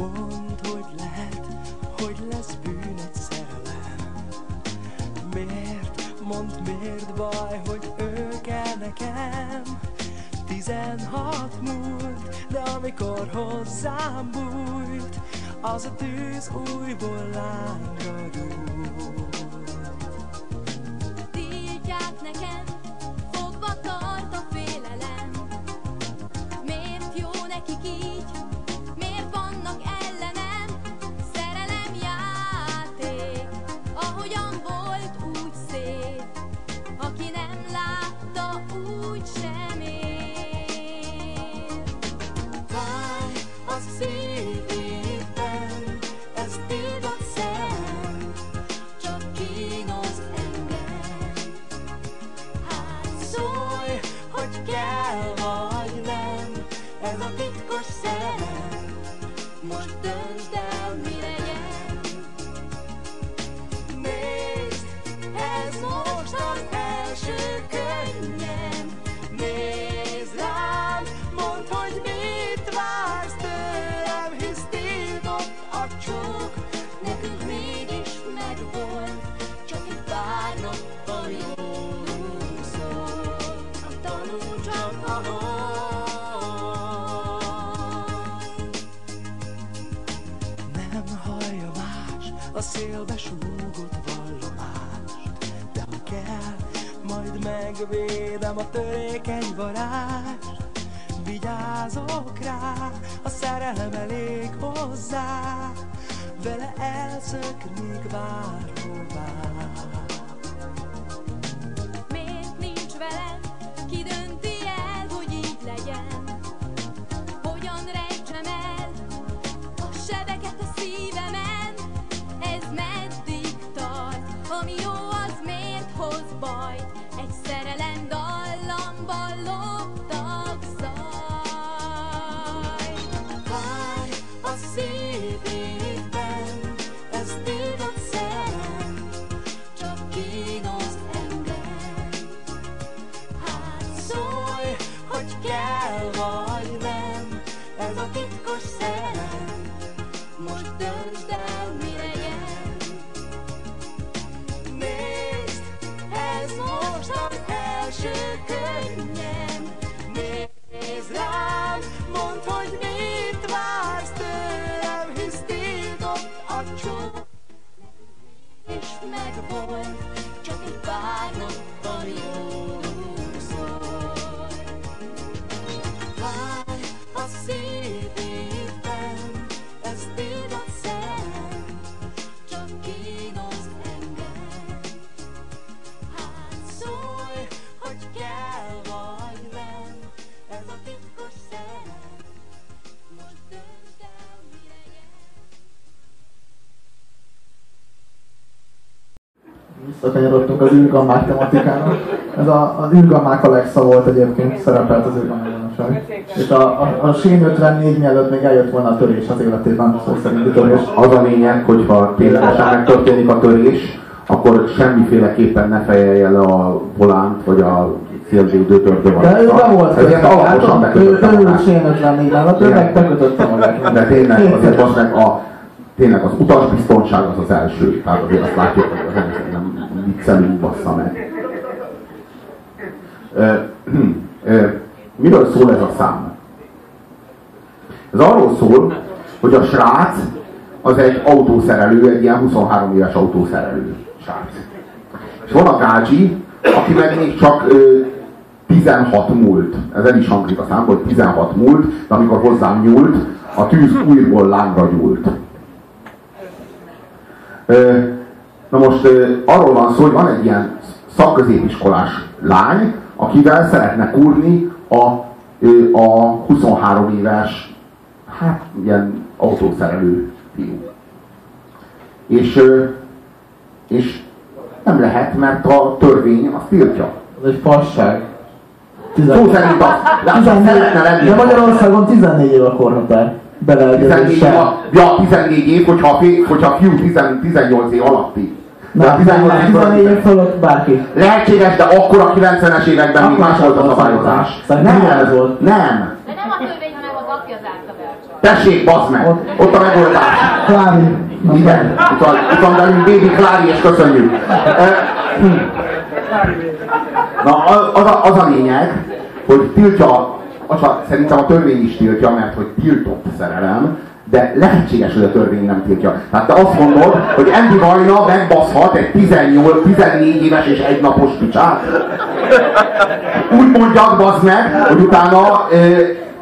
Mondd, hogy lehet, hogy lesz bűn egy szerelem. Miért, mondd miért baj, hogy ő kell nekem? Tizenhat múlt, de amikor hozzám bújt Az a tűz újból lángra ez a titkos szerelem, most döntsd el, mi legyen. Nézd, ez most az első a szélbe súgott vallomást, de ha kell, majd megvédem a törékeny varást. Vigyázok rá, a szerelem elég hozzá, vele elszöknék bárhová. Miért nincs velem? Megvolt, csak egy pár visszakanyarodtunk az űrgammák tematikára. Ez a, az űrgammák Alexa volt egyébként, szerepelt az űrgammánosság. És a, a, a Sén 54 mielőtt még eljött volna a törés az életében, szó szerinti törés. Az a lényeg, hogyha ténylegesen megtörténik a törés, akkor semmiféleképpen ne fejelje le a volánt, vagy a szélvédőtördő van. De ő be volt Ez ilyen alaposan kötve. Ő, bekötötte ő ült magát. Sén 54 mellett, ő meg bekötötte magát. De tényleg, Két azért éves. az meg a, tényleg az utasbiztonság az az első. Tehát azért azt látjuk, hogy az nem, nem viccelünk, bassza meg. Ö, miről szól ez a szám? Ez arról szól, hogy a srác az egy autószerelő, egy ilyen 23 éves autószerelő srác. És van a gácsi, aki meg még csak ö, 16 múlt. Ez el is hangzik a szám, hogy 16 múlt, de amikor hozzám nyúlt, a tűz újból lángra gyúlt. Na most arról van szó, hogy van egy ilyen szakközépiskolás lány, akivel szeretne kurni a, a 23 éves, hát ilyen autószerelő fiú. És, és nem lehet, mert a törvény azt tiltja. Ez egy fasság. Szó szerint azt, de azt szeretne lenni. De Magyarországon 14 év a korhatár. 14 év, Beleegyezéssel. a, ja, 14 év, hogyha a, fi, hogyha a fiú 10, 18 év alatti. De a Nem, 18 év 14 év fölött- bárki. Lehetséges, de akkor a 90-es években még más volt a szabályozás. Nem, ez volt. nem. De nem a törvény, hanem az apja zárta be. Tessék, bazd meg! Ott a megoldás. Klári. Igen, itt van, velünk Baby Klári, és köszönjük. Hm. Na, az- az a, az a lényeg, hogy tiltja, az a, szerintem a törvény is tiltja, mert hogy tiltott szerelem, de lehetséges, hogy a törvény nem tiltja. Tehát te azt mondod, hogy Andy Vajna megbaszhat egy 18-14 éves és egy napos picsát? Úgy mondjad, bazd meg, hogy utána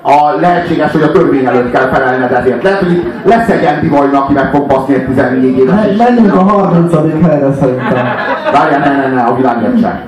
a lehetséges, hogy a törvény előtt kell felelned ezért. Lehet, hogy itt lesz egy Andy Vajna, aki meg fog baszni egy 14 éves és Menjünk a 30. helyre szerintem. Várjál, ne, ne, ne, a világért sem.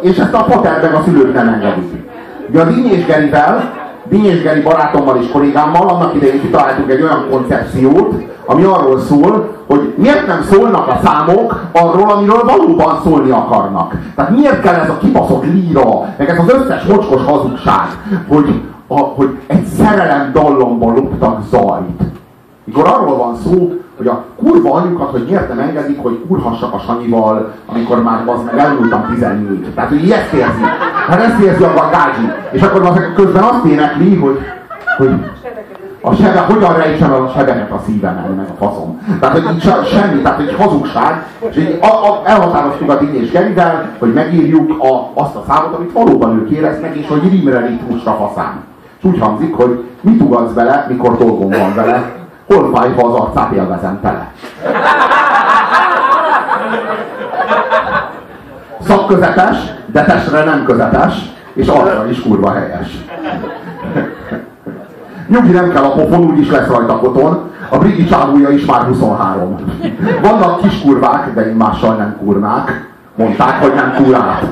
És ezt a pater meg a szülők nem engedik. Ugye a Dinny és Gerivel, Dinny és Geri barátommal és kollégámmal annak idején kitaláltunk egy olyan koncepciót, ami arról szól, hogy miért nem szólnak a számok arról, amiről valóban szólni akarnak. Tehát miért kell ez a kibaszott líra, meg ez az összes mocskos hazugság, hogy, a, hogy egy szerelem dallomban loptak zajt. Mikor arról van szó, hogy a kurva anyukat, hogy miért nem engedik, hogy kurhassak a Sanyival, amikor már az meg elmúltam 14. Tehát, hogy ezt érzi. Hát ezt érzi a gágyi. És akkor az közben azt énekli, hogy, hogy a sebe, hogyan rejtsem el a sebeket a szívemen, meg a faszom. Tehát, hogy így se- semmi, tehát egy hazugság. És így a, a, elhatároztuk a Dinny és Gerivel, hogy megírjuk a, azt a számot, amit valóban ők éreznek, és hogy rimre ritmusra faszán. És úgy hangzik, hogy mit ugatsz bele, mikor dolgom van vele, hol fáj, ha az arcát élvezem tele. Szakközetes, de testre nem közetes, és arra is kurva helyes. Nyugi nem kell a pofon, úgyis lesz rajta koton. A brigi csávúja is már 23. Vannak kis kurvák, de én mással nem kurnák. Mondták, hogy nem kurák.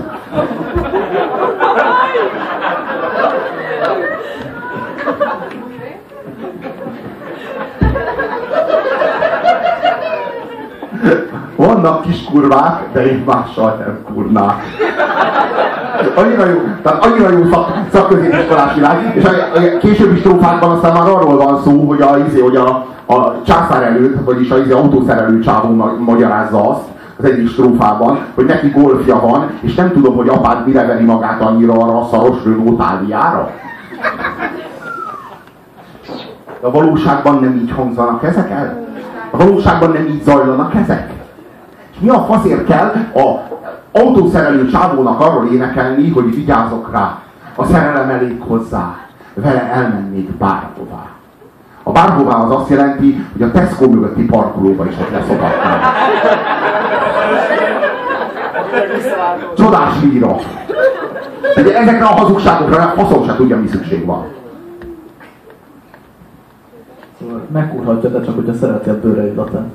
Vannak kis kurvák, de én mással nem kurnák. Annyira jó, tehát annyira jó szak, szakközépiskolás világ, és a, a későbbi strófákban aztán már arról van szó, hogy a, izé, hogy a, a császár előtt, vagyis az izé, autószerelő csávó ma- magyarázza azt, az egyik strófában, hogy neki golfja van, és nem tudom, hogy apád mire veri magát annyira arra a szaros Renault. De a valóságban nem így hangzanak ezek el? A valóságban nem így zajlanak ezek? Mi a faszért kell a autószerelő csávónak arról énekelni, hogy vigyázok rá, a szerelem elég hozzá, vele elmennék bárhová. A bárhová az azt jelenti, hogy a Tesco mögötti parkolóba is ott leszokatnám. Csodás líra. Ugye ezekre a hazugságokra faszom se tudja, mi szükség van. Szóval megkúrhatja, de csak hogyha szereti a bőre illatát.